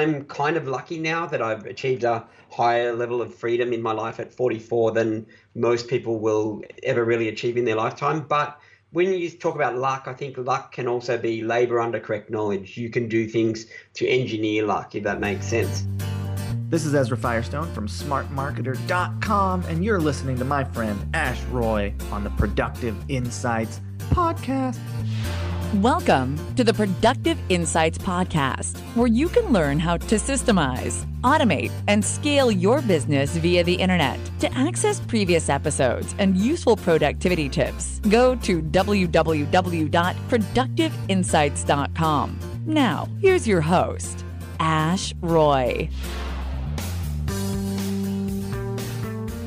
I'm kind of lucky now that I've achieved a higher level of freedom in my life at 44 than most people will ever really achieve in their lifetime. But when you talk about luck, I think luck can also be labor under correct knowledge. You can do things to engineer luck, if that makes sense. This is Ezra Firestone from smartmarketer.com, and you're listening to my friend Ash Roy on the Productive Insights Podcast. Welcome to the Productive Insights Podcast, where you can learn how to systemize, automate, and scale your business via the internet. To access previous episodes and useful productivity tips, go to www.productiveinsights.com. Now, here's your host, Ash Roy.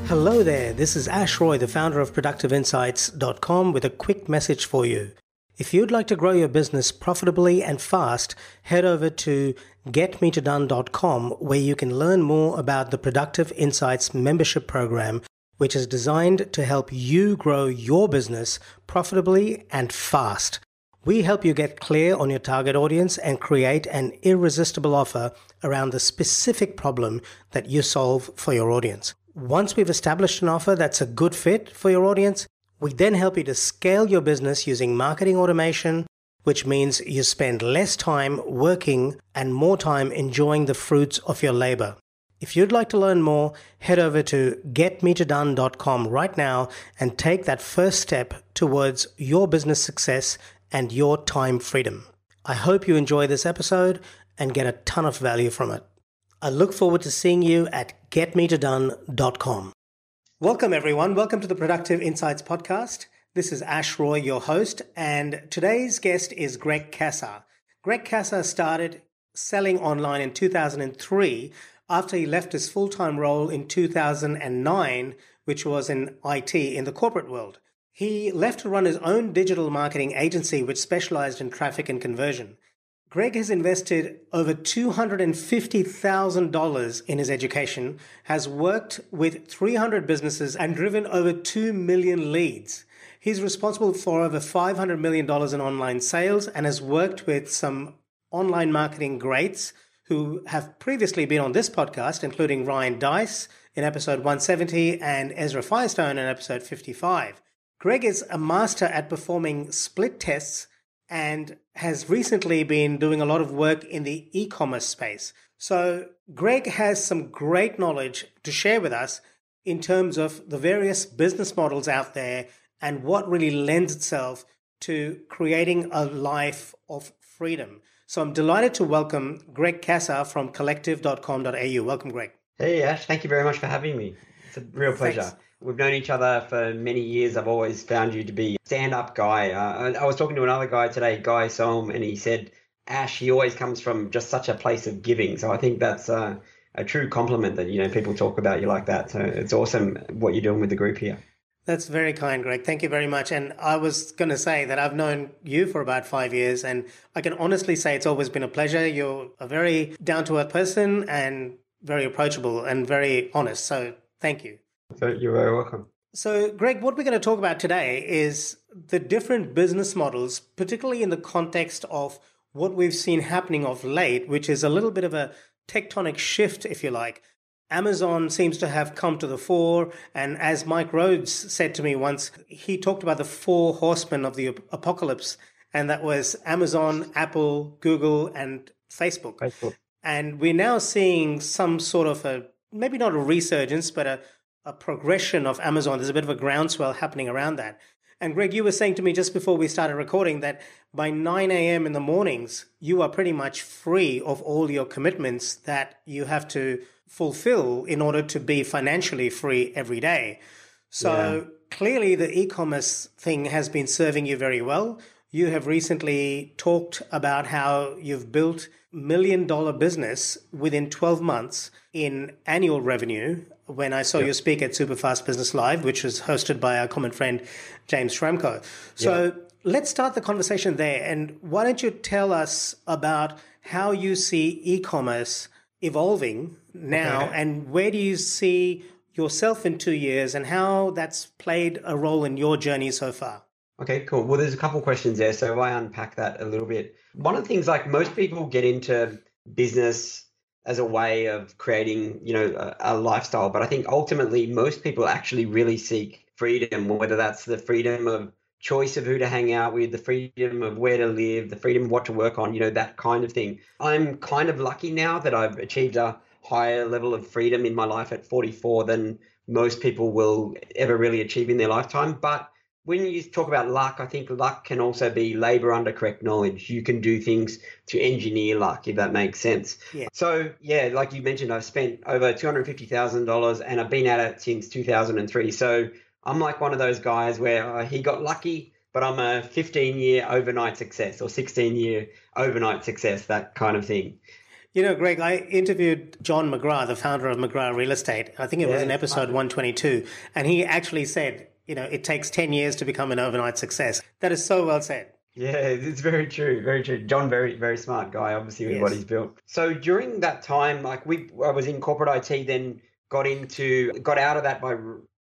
Hello there, this is Ash Roy, the founder of ProductiveInsights.com, with a quick message for you. If you'd like to grow your business profitably and fast, head over to getmetodone.com where you can learn more about the Productive Insights membership program, which is designed to help you grow your business profitably and fast. We help you get clear on your target audience and create an irresistible offer around the specific problem that you solve for your audience. Once we've established an offer that's a good fit for your audience, we then help you to scale your business using marketing automation, which means you spend less time working and more time enjoying the fruits of your labor. If you'd like to learn more, head over to getmetodone.com right now and take that first step towards your business success and your time freedom. I hope you enjoy this episode and get a ton of value from it. I look forward to seeing you at getmetodone.com. Welcome, everyone. Welcome to the Productive Insights Podcast. This is Ash Roy, your host, and today's guest is Greg Cassar. Greg Cassar started selling online in 2003 after he left his full time role in 2009, which was in IT in the corporate world. He left to run his own digital marketing agency, which specialized in traffic and conversion. Greg has invested over $250,000 in his education, has worked with 300 businesses, and driven over 2 million leads. He's responsible for over $500 million in online sales and has worked with some online marketing greats who have previously been on this podcast, including Ryan Deiss in episode 170 and Ezra Firestone in episode 55. Greg is a master at performing split tests and has recently been doing a lot of work in the e commerce space. So, Greg has some great knowledge to share with us in terms of the various business models out there and what really lends itself to creating a life of freedom. So, I'm delighted to welcome Greg Cassar from collective.com.au. Welcome, Greg. Hey, Ash. Thank you very much for having me. It's a real pleasure. Thanks. We've known each other for many years. I've always found you to be a stand up guy. Uh, I was talking to another guy today, Guy Sohm, and he said, Ash, he always comes from just such a place of giving. So I think that's uh, a true compliment that, you know, people talk about you like that. So it's awesome what you're doing with the group here. That's very kind, Greg. Thank you very much. And I was going to say that I've known you for about five years, and I can honestly say it's always been a pleasure. You're a very down to earth person and very approachable and very honest. So thank you. You're very welcome. So, Greg, what we're going to talk about today is the different business models, particularly in the context of what we've seen happening of late, which is a little bit of a tectonic shift, if you like. Amazon seems to have come to the fore. And as Mike Rhodes said to me once, he talked about the four horsemen of the apocalypse, and that was Amazon, Apple, Google, and Facebook. Facebook. And we're now seeing some sort of a maybe not a resurgence, but a a progression of Amazon. There's a bit of a groundswell happening around that. And Greg, you were saying to me just before we started recording that by 9 a.m. in the mornings, you are pretty much free of all your commitments that you have to fulfill in order to be financially free every day. So yeah. clearly, the e commerce thing has been serving you very well. You have recently talked about how you've built million dollar business within 12 months in annual revenue when I saw yep. you speak at Superfast Business Live, which was hosted by our common friend James Schramko. So yep. let's start the conversation there. And why don't you tell us about how you see e commerce evolving now okay. and where do you see yourself in two years and how that's played a role in your journey so far? Okay, cool. Well, there's a couple questions there. So if I unpack that a little bit, one of the things like most people get into business as a way of creating, you know, a, a lifestyle. But I think ultimately most people actually really seek freedom, whether that's the freedom of choice of who to hang out with, the freedom of where to live, the freedom of what to work on, you know, that kind of thing. I'm kind of lucky now that I've achieved a higher level of freedom in my life at 44 than most people will ever really achieve in their lifetime. But when you talk about luck, I think luck can also be labor under correct knowledge. You can do things to engineer luck, if that makes sense. Yeah. So, yeah, like you mentioned, I've spent over $250,000 and I've been at it since 2003. So, I'm like one of those guys where uh, he got lucky, but I'm a 15 year overnight success or 16 year overnight success, that kind of thing. You know, Greg, I interviewed John McGrath, the founder of McGrath Real Estate. I think it was Yeah, in episode 122. And he actually said, you know, it takes 10 years to become an overnight success. That is so well said. Yeah, it's very true, very true. John, very, very smart guy, obviously, with Yes. what he's built. So during that time, like we, I was in corporate IT, then got into, got out of that by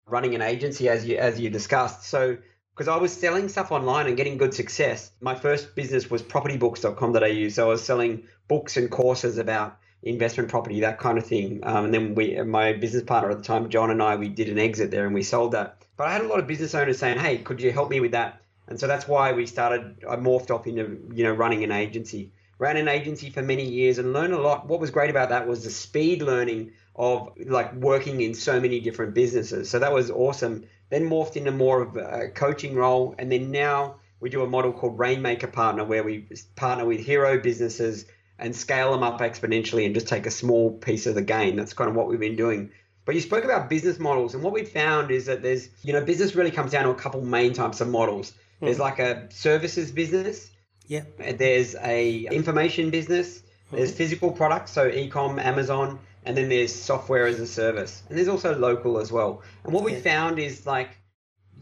running an agency, as you, as you discussed. So because I was selling stuff online and getting good success, my first business was propertybooks.com.au. So I was selling books and courses about investment property, that kind of thing. Um, and then we, my business partner at the time, John and I, we did an exit there and we sold that. But I had a lot of business owners saying, "Hey, could you help me with that?" And so that's why we started. I morphed off into you know running an agency. Ran an agency for many years and learned a lot. What was great about that was the speed learning of like working in so many different businesses. So that was awesome. Then morphed into more of a coaching role, and then now we do a model called Rainmaker Partner, where we partner with hero businesses and scale them up exponentially and just take a small piece of the gain. That's kind of what we've been doing. But you spoke about business models, and what we've found is that there's, you know, business really comes down to a couple main types of models. There's hmm. like a services business, Yeah. there's a information business, there's hmm. physical products, so e-com, Amazon, and then there's software as a service, and there's also local as well. And what we Yeah. found is like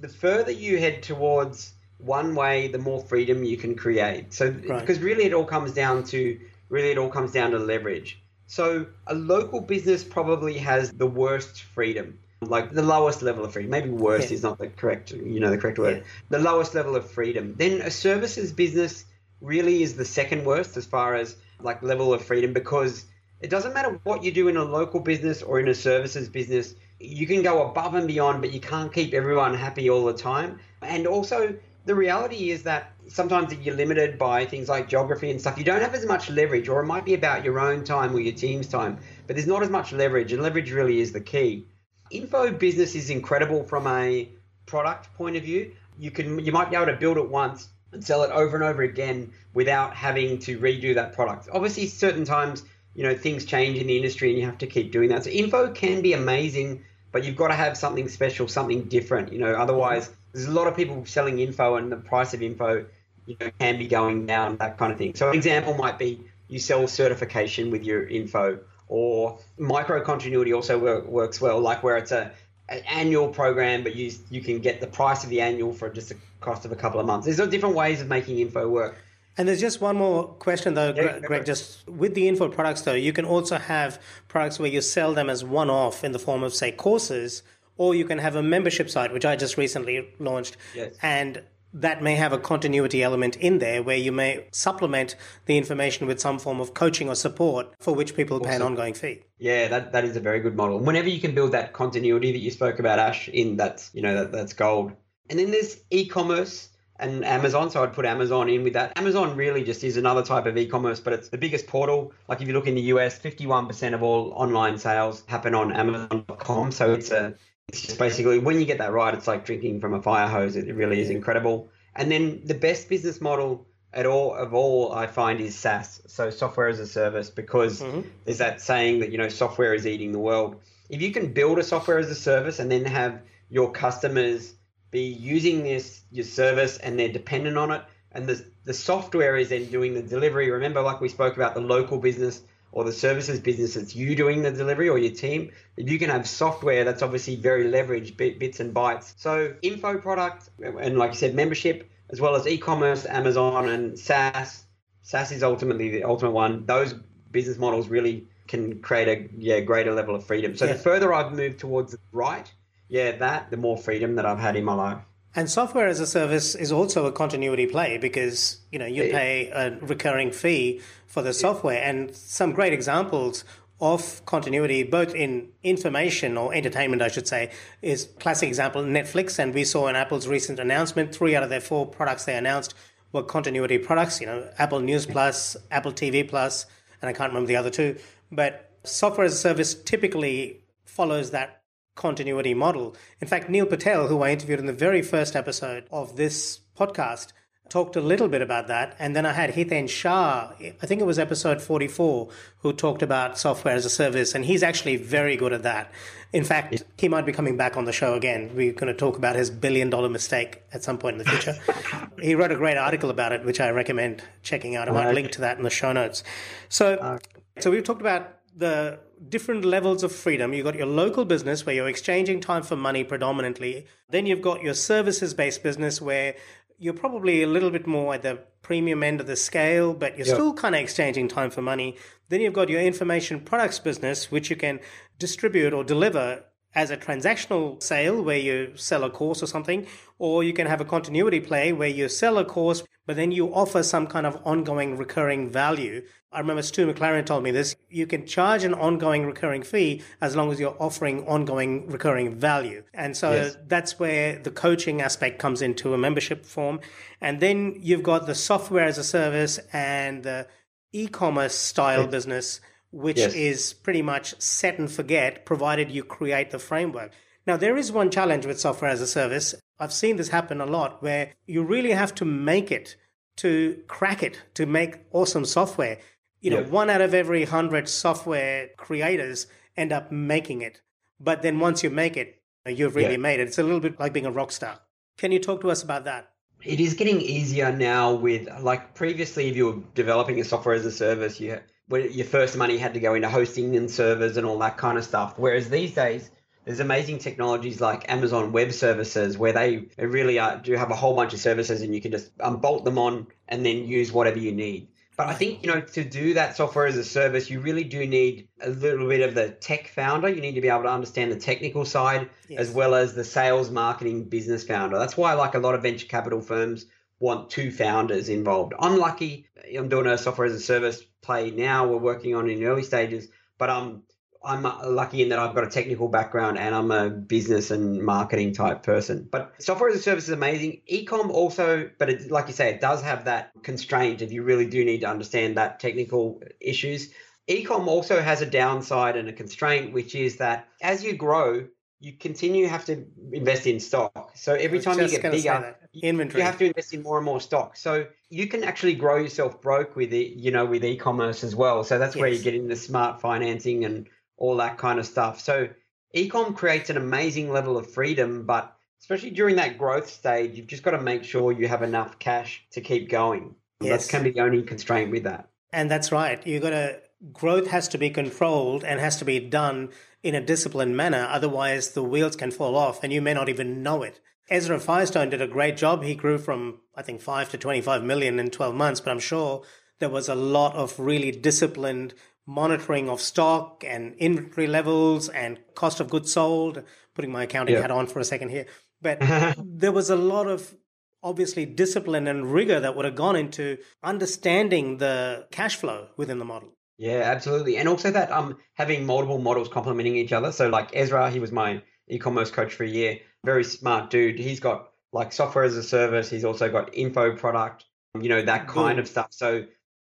the further you head towards one way, the more freedom you can create. So Right. because really it all comes down to really it all comes down to leverage. So a local business probably has the worst freedom, like the lowest level of freedom. Maybe worst Yeah. is not the correct, you know, the correct word. Yeah. The lowest level of freedom. Then a services business really is the second worst as far as like level of freedom because it doesn't matter what you do in a local business or in a services business. You can go above and beyond, but you can't keep everyone happy all the time. And also, the reality is that sometimes you're limited by things like geography and stuff. You don't have as much leverage, or it might be about your own time or your team's time, but there's not as much leverage, and leverage really is the key. Info business is incredible from a product point of view. You can you might be able to build it once and sell it over and over again without having to redo that product. Obviously, certain times you know things change in the industry and you have to keep doing that. So info can be amazing, but you've got to have something special, something different. You know, otherwise there's a lot of people selling info and the price of info you know can be going down that kind of thing. So an example might be you sell certification with your info or micro continuity also work, works well like where it's a an annual program but you you can get the price of the annual for just the cost of a couple of months. There's different ways of making info work. And there's just one more question though, Yeah, Greg, Greg. Just with the info products though, you can also have products where you sell them as one-off in the form of say courses, or you can have a membership site, which I just recently launched, Yes. and that may have a continuity element in there where you may supplement the information with some form of coaching or support for which people pay an ongoing fee. Yeah, that, that is a very good model. Whenever you can build that continuity that you spoke about, Ash, in that's you know that, that's gold. And then there's e-commerce and Amazon. So I'd put Amazon in with that. Amazon really just is another type of e-commerce, but it's the biggest portal. Like if you look in the US, 51% of all online sales happen on Amazon.com. So it's a it's just basically when you get that right, it's like drinking from a fire hose. It really is incredible. And then the best business model at all of all I find is SaaS, so software as a service, because mm-hmm. there's that saying that you know software is eating the world. If you can build a software as a service and then have your customers be using this your service and they're dependent on it, and the the software is then doing the delivery. Remember, like we spoke about the local business or the services business, it's you doing the delivery or your team. If you can have software that's obviously very leveraged bits and bytes. So info product and like you said, membership as well as e-commerce, Amazon and SaaS. SaaS is ultimately the ultimate one. Those business models really can create a yeah greater level of freedom. So the further I've moved towards the right, yeah, that the more freedom that I've had in my life. And software as a service is also a continuity play because you know you pay a recurring fee for the software. And some great examples of continuity, both in information or entertainment, I should say, is classic example Netflix. And we saw in Apple's recent announcement, three out of their four products they announced were continuity products. You know, Apple News Plus, Apple TV Plus, and I can't remember the other two. But software as a service typically follows that continuity model. In fact, Neil Patel, who I interviewed in the very first episode of this podcast, talked a little bit about that. And then I had Hiten Shah, I think it was episode 44, who talked about software as a service. And he's actually very good at that. In fact, he might be coming back on the show again. We're going to talk about his billion dollar mistake at some point in the future. he wrote a great article about it, which I recommend checking out. I might link to that in the show notes. So, uh, so we've talked about the different levels of freedom. You've got your local business where you're exchanging time for money predominantly. Then you've got your services based business where you're probably a little bit more at the premium end of the scale, but you're yep. still kind of exchanging time for money. Then you've got your information products business, which you can distribute or deliver as a transactional sale where you sell a course or something, or you can have a continuity play where you sell a course, but then you offer some kind of ongoing recurring value. I remember Stu McLaren told me this. You can charge an ongoing recurring fee as long as you're offering ongoing recurring value. And so yes. that's where the coaching aspect comes into a membership form. And then you've got the software as a service and the e-commerce style yes. business which yes. is pretty much set and forget, provided you create the framework. Now, there is one challenge with software as a service. I've seen this happen a lot where you really have to make it to crack it, to make awesome software. You know, one out of every hundred software creators end up making it. But then once you make it, you've really made it. It's a little bit like being a rock star. Can you talk to us about that? It is getting easier now with, like, previously, if you were developing a software as a service, you your first money had to go into hosting and servers and all that kind of stuff. Whereas these days, there's amazing technologies like Amazon Web Services where they, really are, do have a whole bunch of services and you can just um, bolt them on and then use whatever you need. But I think, you know, to do that software as a service, you really do need a little bit of the tech founder. You need to be able to understand the technical side yes. as well as the sales, marketing, business founder. That's why, like a lot of venture capital firms, want two founders involved. I'm lucky. I'm doing a software as a service play now. We're working on in early stages, but I'm I'm lucky in that I've got a technical background and I'm a business and marketing type person. But software as a service is amazing. Ecom also, but it, like you say, it does have that constraint if you really do need to understand that technical issues. Ecom also has a downside and a constraint, which is that as you grow, you continue have to invest in stock. So every time you get bigger, inventory, you have to invest in more and more stock. So you can actually grow yourself broke with it, you know, with e-commerce as well. So that's yes. where you get into smart financing and all that kind of stuff. So ecom creates an amazing level of freedom, but especially during that growth stage, you've just got to make sure you have enough cash to keep going. Yes. That can be the only constraint with that. And that's right. You've got to growth has to be controlled and has to be done in a disciplined manner. Otherwise, the wheels can fall off and you may not even know it. Ezra Firestone did a great job. He grew from, I think, 5 to 25 million in 12 months, but I'm sure there was a lot of really disciplined monitoring of stock and inventory levels and cost of goods sold. Putting my accounting yeah. hat on for a second here. But there was a lot of obviously discipline and rigor that would have gone into understanding the cash flow within the model. Yeah, absolutely. And also that um having multiple models complementing each other. So like Ezra, he was my e-commerce coach for a year. Very smart dude. He's got like software as a service. He's also got info product, you know, that kind of stuff. So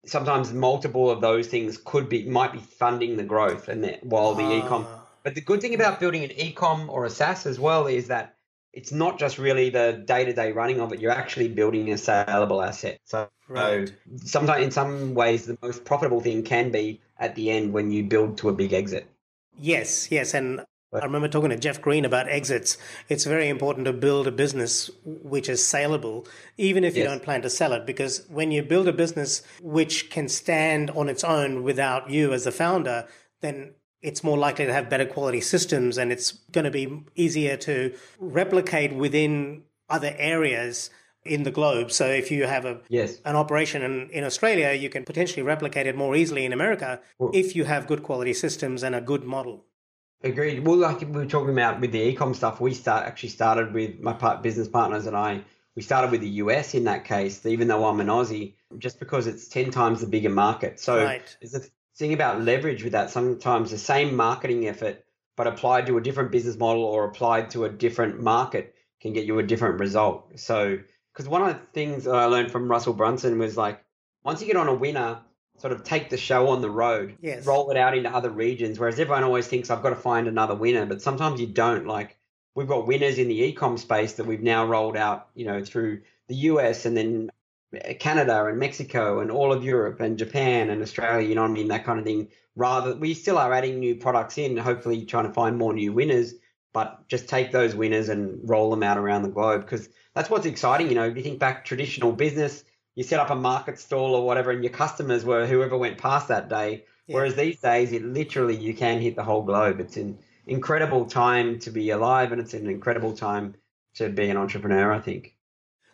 sometimes multiple of those things could be might be funding the growth and that while the e-com. but the good thing about building an e-com or a SaaS as well is that it's not just really the day-to-day running of it you're actually building a saleable asset so, right. so sometimes in some ways the most profitable thing can be at the end when you build to a big exit yes yes and I remember talking to Jeff Green about exits. It's very important to build a business which is saleable, even if you yes. don't plan to sell it, because when you build a business which can stand on its own without you as the founder, then it's more likely to have better quality systems and it's going to be easier to replicate within other areas in the globe. So if you have a yes. an operation in, in Australia, you can potentially replicate it more easily in America well, if you have good quality systems and a good model. Agreed. Well, like we were talking about with the ecom stuff, we start actually started with my part, business partners and I. We started with the US in that case, even though I'm an Aussie, just because it's ten times the bigger market. So right. there's a thing about leverage with that, sometimes the same marketing effort, but applied to a different business model or applied to a different market can get you a different result. So, because one of the things I learned from Russell Brunson was like, once you get on a winner, sort of take the show on the road, Yes. roll it out into other regions. Whereas everyone always thinks I've got to find another winner, but sometimes you don't. Like we've got winners in the e-com space that we've now rolled out, you know, through the US and then Canada and Mexico and all of Europe and Japan and Australia, you know what I mean, that kind of thing. Rather, we still are adding new products in, hopefully trying to find more new winners, but just take those winners and roll them out around the globe because that's what's exciting. You know, if you think back traditional business, you set up a market stall or whatever, and your customers were whoever went past that day. Yeah. Whereas these days, it literally you can hit the whole globe. It's an incredible time to be alive, and it's an incredible time to be an entrepreneur. I think.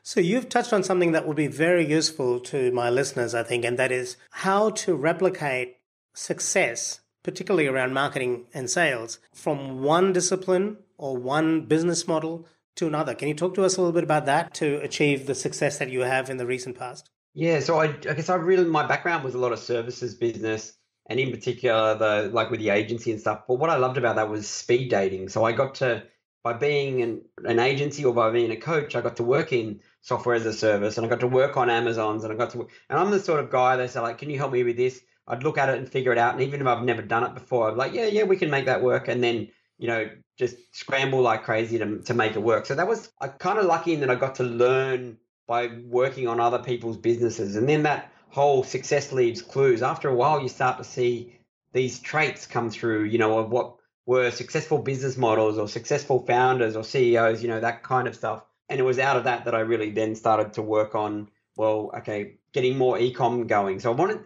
So you've touched on something that would be very useful to my listeners, I think, and that is how to replicate success, particularly around marketing and sales, from one discipline or one business model to another. Can you talk to us a little bit about that to achieve the success that you have in the recent past? Yeah, so I, I guess I really my background was a lot of services business, and in particular the like with the agency and stuff. But what I loved about that was speed dating. So I got to by being an, an agency or by being a coach, I got to work in software as a service, and I got to work on Amazon's, and I got to. And I'm the sort of guy they say like, "Can you help me with this?" I'd look at it and figure it out, and even if I've never done it before, be like, "Yeah, yeah, we can make that work," and then you know just scramble like crazy to to make it work. So that was I kind of lucky in that I got to learn by working on other people's businesses. And then that whole success leaves clues. After a while, you start to see these traits come through, you know, of what were successful business models or successful founders or CEOs, you know, that kind of stuff. And it was out of that that I really then started to work on, well, okay, getting more e-com going. So I wanted,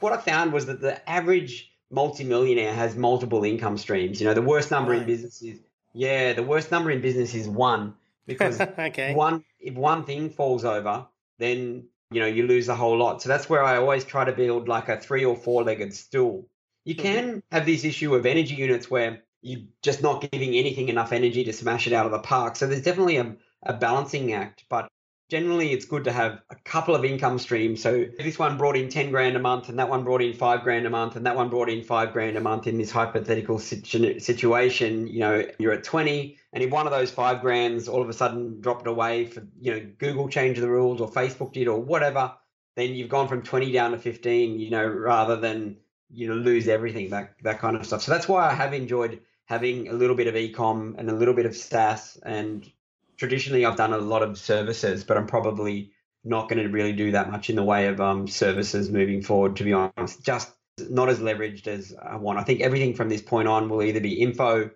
what I found was that the average multimillionaire has multiple income streams. You know, the worst number in business is, yeah, the worst number in business is one because okay. one if one thing falls over, then you know you lose a whole lot. So that's where I always try to build like a three or four legged stool. You Mhm. can have this issue of energy units where you're just not giving anything enough energy to smash it out of the park. So there's definitely a, a balancing act, but generally it's good to have a couple of income streams. So this one brought in 10 grand a month and that one brought in five grand a month and that one brought in five grand a month in this hypothetical situ- situation, you know, you're at 20 and if one of those five grands all of a sudden dropped away for, you know, Google changed the rules or Facebook did or whatever, then you've gone from 20 down to 15, you know, rather than, you know, lose everything, that, that kind of stuff. So that's why I have enjoyed having a little bit of ecom and a little bit of SaaS and traditionally I've done a lot of services, but I'm probably not going to really do that much in the way of um, services moving forward, to be honest. Just not as leveraged as I want. I think everything from this point on will either be info,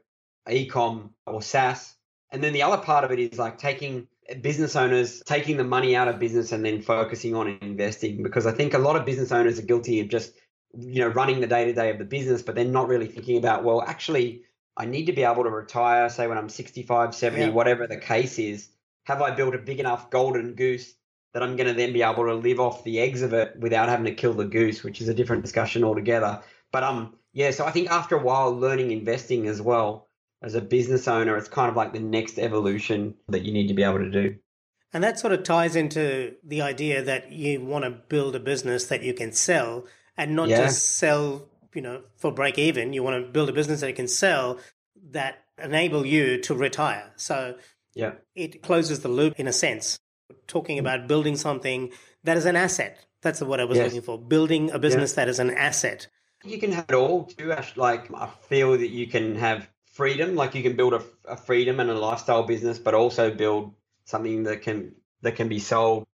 ecom, or SaaS. And then the other part of it is like taking business owners, taking the money out of business and then focusing on investing. Because I think a lot of business owners are guilty of just, you know, running the day to day of the business, but then not really thinking about, well, actually, I need to be able to retire, say when I'm 65, 70, Yeah. whatever the case is. Have I built a big enough golden goose that I'm going to then be able to live off the eggs of it without having to kill the goose, which is a different discussion altogether. But um, yeah, so I think after a while, learning investing as well as a business owner, it's kind of like the next evolution that you need to be able to do. And that sort of ties into the idea that you want to build a business that you can sell and not Yeah. just sell, you know, for break even. You want to build a business that can sell that enable you to retire. So Yeah. it closes the loop in a sense. Talking mm. about building something that is an asset. That's what I was Yes. looking for. Building a business that is an asset. You can have it all too, Ash. Like I feel that you can have freedom, like you can build a, a freedom and a lifestyle business, but also build something that can that can be sold.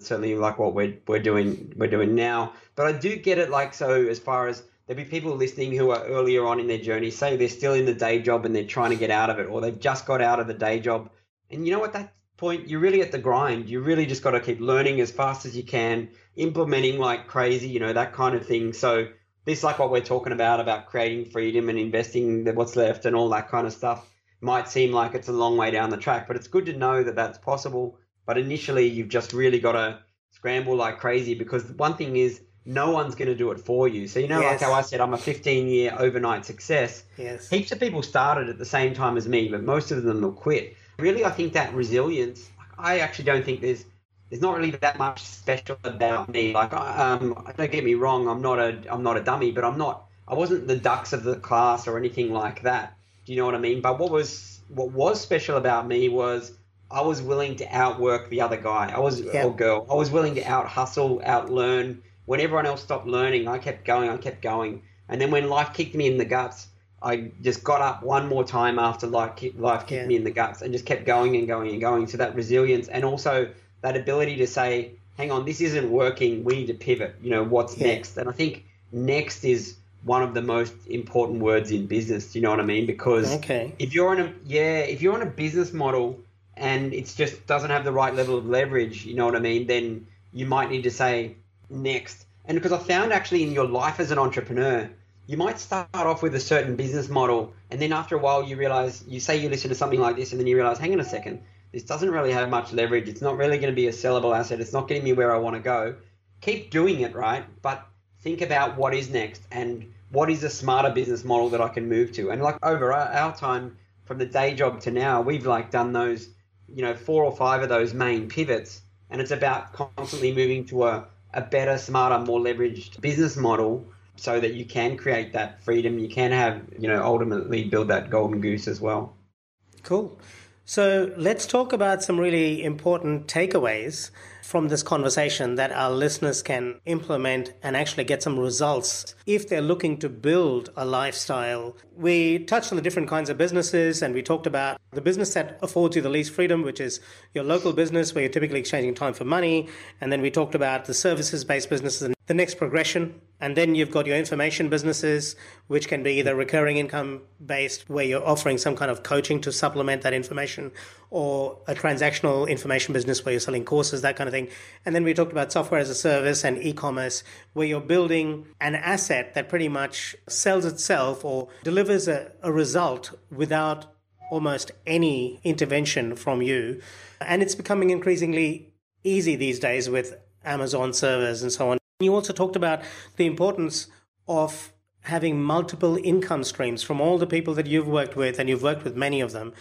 Certainly, like what we're we're doing we're doing now. But I do get it. Like so, as far as there'll be people listening who are earlier on in their journey, say they're still in the day job and they're trying to get out of it, or they've just got out of the day job. And you know what? That point, you're really at the grind. You really just got to keep learning as fast as you can, implementing like crazy, you know, that kind of thing. So this, like what we're talking about, about creating freedom and investing what's left and all that kind of stuff, might seem like it's a long way down the track, but it's good to know that that's possible. But initially, you've just really got to scramble like crazy because one thing is no one's going to do it for you. So you know, Yes. like how I said, I'm a 15 year overnight success Yes. heaps of people started at the same time as me, but most of them will quit. Really, I think that resilience. I actually don't think there's there's not really that much special about me. Like, um, don't get me wrong, I'm not a I'm not a dummy, but I'm not I wasn't the dux of the class or anything like that. Do you know what I mean? But what was what was special about me was I was willing to outwork the other guy. I was yeah. or girl. I was willing to out hustle, out learn. When everyone else stopped learning, I kept going. I kept going. And then when life kicked me in the guts, I just got up one more time after life, life kicked yeah. me in the guts and just kept going and going and going. So that resilience and also that ability to say, hang on, this isn't working. We need to pivot. You know, what's yeah. next? And I think next is one of the most important words in business. Do you know what I mean? Because okay. if you're on a yeah, if you're on a business model and it just doesn't have the right level of leverage, you know what I mean? Then you might need to say next. And because I found actually in your life as an entrepreneur, you might start off with a certain business model, and then after a while you realize you say you listen to something like this, and then you realize, hang on a second, this doesn't really have much leverage. It's not really going to be a sellable asset. It's not getting me where I want to go. Keep doing it, right? But think about what is next and what is a smarter business model that I can move to. And like over our, time from the day job to now, we've like done those, you know, four or five of those main pivots. And it's about constantly moving to a, a better, smarter, more leveraged business model so that you can create that freedom. You can have, you know, ultimately build that golden goose as well. Cool. So let's talk about some really important takeaways from this conversation that our listeners can implement and actually get some results if they're looking to build a lifestyle. We touched on the different kinds of businesses and we talked about the business that affords you the least freedom, which is your local business where you're typically exchanging time for money. And then we talked about the services based businesses and the next progression and then you've got your information businesses, which can be either recurring income based, where you're offering some kind of coaching to supplement that information, or a transactional information business where you're selling courses, that kind of thing. And then we talked about software as a service and e commerce, where you're building an asset that pretty much sells itself or delivers a, a result without almost any intervention from you. And it's becoming increasingly easy these days with Amazon servers and so on. You also talked about the importance of having multiple income streams from all the people that you've worked with, and you've worked with many of them.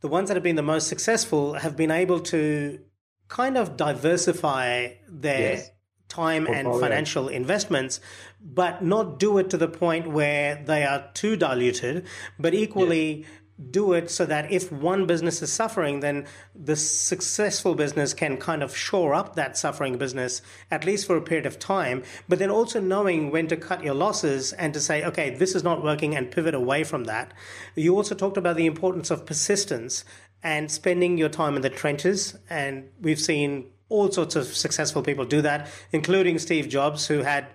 The ones that have been the most successful have been able to kind of diversify their yes. time and financial investments, but not do it to the point where they are too diluted, but equally yes do it so that if one business is suffering, then the successful business can kind of shore up that suffering business, at least for a period of time. But then also knowing when to cut your losses and to say, okay, this is not working and pivot away from that. You also talked about the importance of persistence and spending your time in the trenches. And we've seen all sorts of successful people do that, including Steve Jobs, who had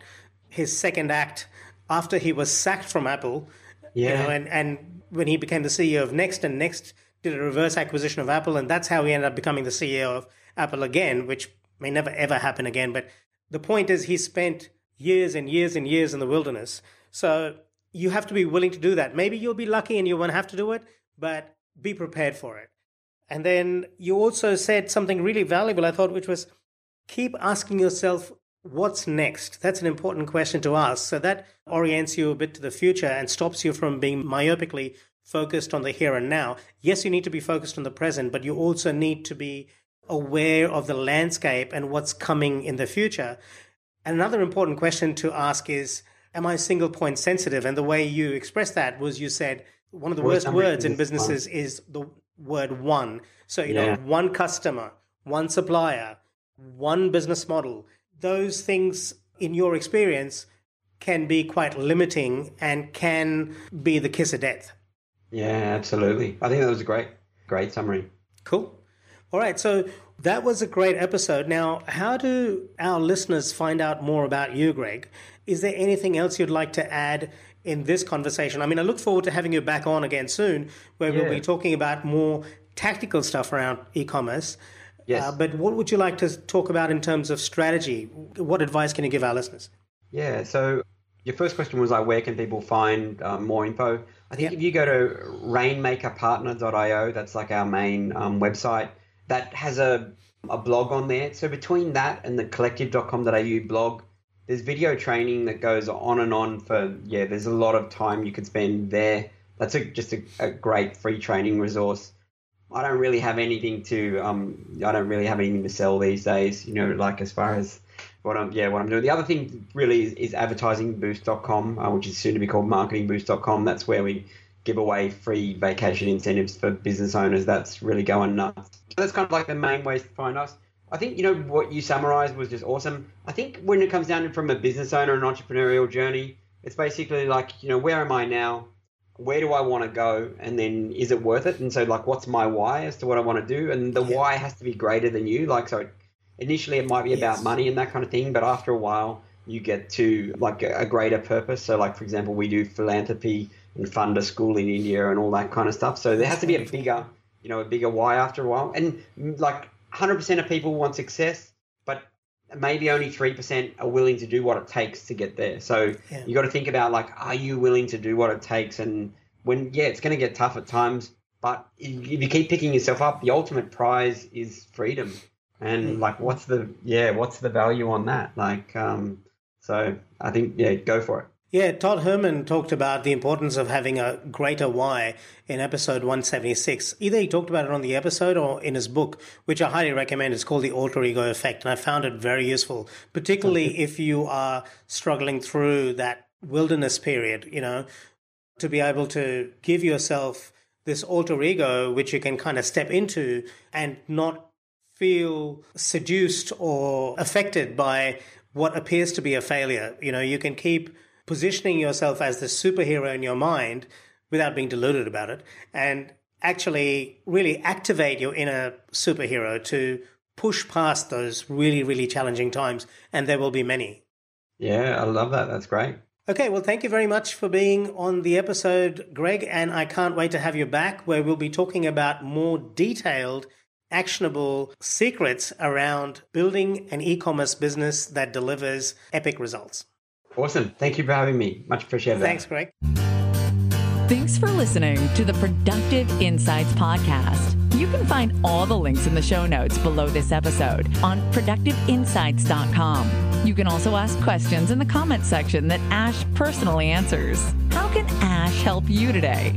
his second act after he was sacked from Apple. Yeah. You know, and, and when he became the CEO of Next, and Next did a reverse acquisition of Apple, and that's how he ended up becoming the CEO of Apple again, which may never ever happen again. But the point is, he spent years and years and years in the wilderness. So you have to be willing to do that. Maybe you'll be lucky and you won't have to do it, but be prepared for it. And then you also said something really valuable, I thought, which was keep asking yourself, what's next? That's an important question to ask. So that orients you a bit to the future and stops you from being myopically focused on the here and now. Yes, you need to be focused on the present, but you also need to be aware of the landscape and what's coming in the future. And another important question to ask is Am I single point sensitive? And the way you expressed that was you said one of the worst words in businesses is the word one. So, you yeah. know, one customer, one supplier, one business model. Those things, in your experience, can be quite limiting and can be the kiss of death. Yeah, absolutely. I think that was a great, great summary. Cool. All right. So that was a great episode. Now, how do our listeners find out more about you, Greg? Is there anything else you'd like to add in this conversation? I mean, I look forward to having you back on again soon, where yeah. we'll be talking about more tactical stuff around e commerce. Yes. Uh, but what would you like to talk about in terms of strategy? What advice can you give our listeners? Yeah. So your first question was like, where can people find um, more info? I think if you go to rainmakerpartner.io, that's like our main um, website, that has a, a blog on there. So between that and the collective.com.au blog, there's video training that goes on and on for, yeah, there's a lot of time you could spend there. That's a, just a, a great free training resource. I don't really have anything to um I don't really have anything to sell these days. You know, like as far as what I'm yeah what I'm doing. The other thing really is, is advertisingboost.com, uh, which is soon to be called marketingboost.com. That's where we give away free vacation incentives for business owners. That's really going nuts. That's kind of like the main ways to find us. I think you know what you summarized was just awesome. I think when it comes down from a business owner and entrepreneurial journey, it's basically like you know where am I now? Where do I want to go? And then is it worth it? And so like what's my why as to what I want to do? And the yeah. why has to be greater than you. Like so, initially it might be about yes. money and that kind of thing, but after a while you get to like a greater purpose. So like for example, we do philanthropy and fund a school in India and all that kind of stuff. So there has to be a bigger, you know, a bigger why after a while. And like 100% of people want success, maybe only 3% are willing to do what it takes to get there. So yeah. you got to think about like, are you willing to do what it takes? And when, yeah, it's going to get tough at times, but if you keep picking yourself up, the ultimate prize is freedom. And mm. like, what's the, yeah, what's the value on that? Like, um, so I think, yeah, go for it. Yeah, Todd Herman talked about the importance of having a greater why in episode 176. Either he talked about it on the episode or in his book, which I highly recommend. It's called The Alter Ego Effect, and I found it very useful, particularly if you are struggling through that wilderness period, you know, to be able to give yourself this alter ego, which you can kind of step into and not feel seduced or affected by what appears to be a failure. You know, you can keep positioning yourself as the superhero in your mind without being deluded about it and actually really activate your inner superhero to push past those really, really challenging times. And there will be many. Yeah, I love that. That's great. Okay, well, thank you very much for being on the episode, Greg. And I can't wait to have you back where we'll be talking about more detailed, actionable secrets around building an e commerce business that delivers epic results. Awesome. Thank you for having me. Much appreciated. Thanks, Greg. Thanks for listening to the Productive Insights Podcast. You can find all the links in the show notes below this episode on productiveinsights.com. You can also ask questions in the comments section that Ash personally answers. How can Ash help you today?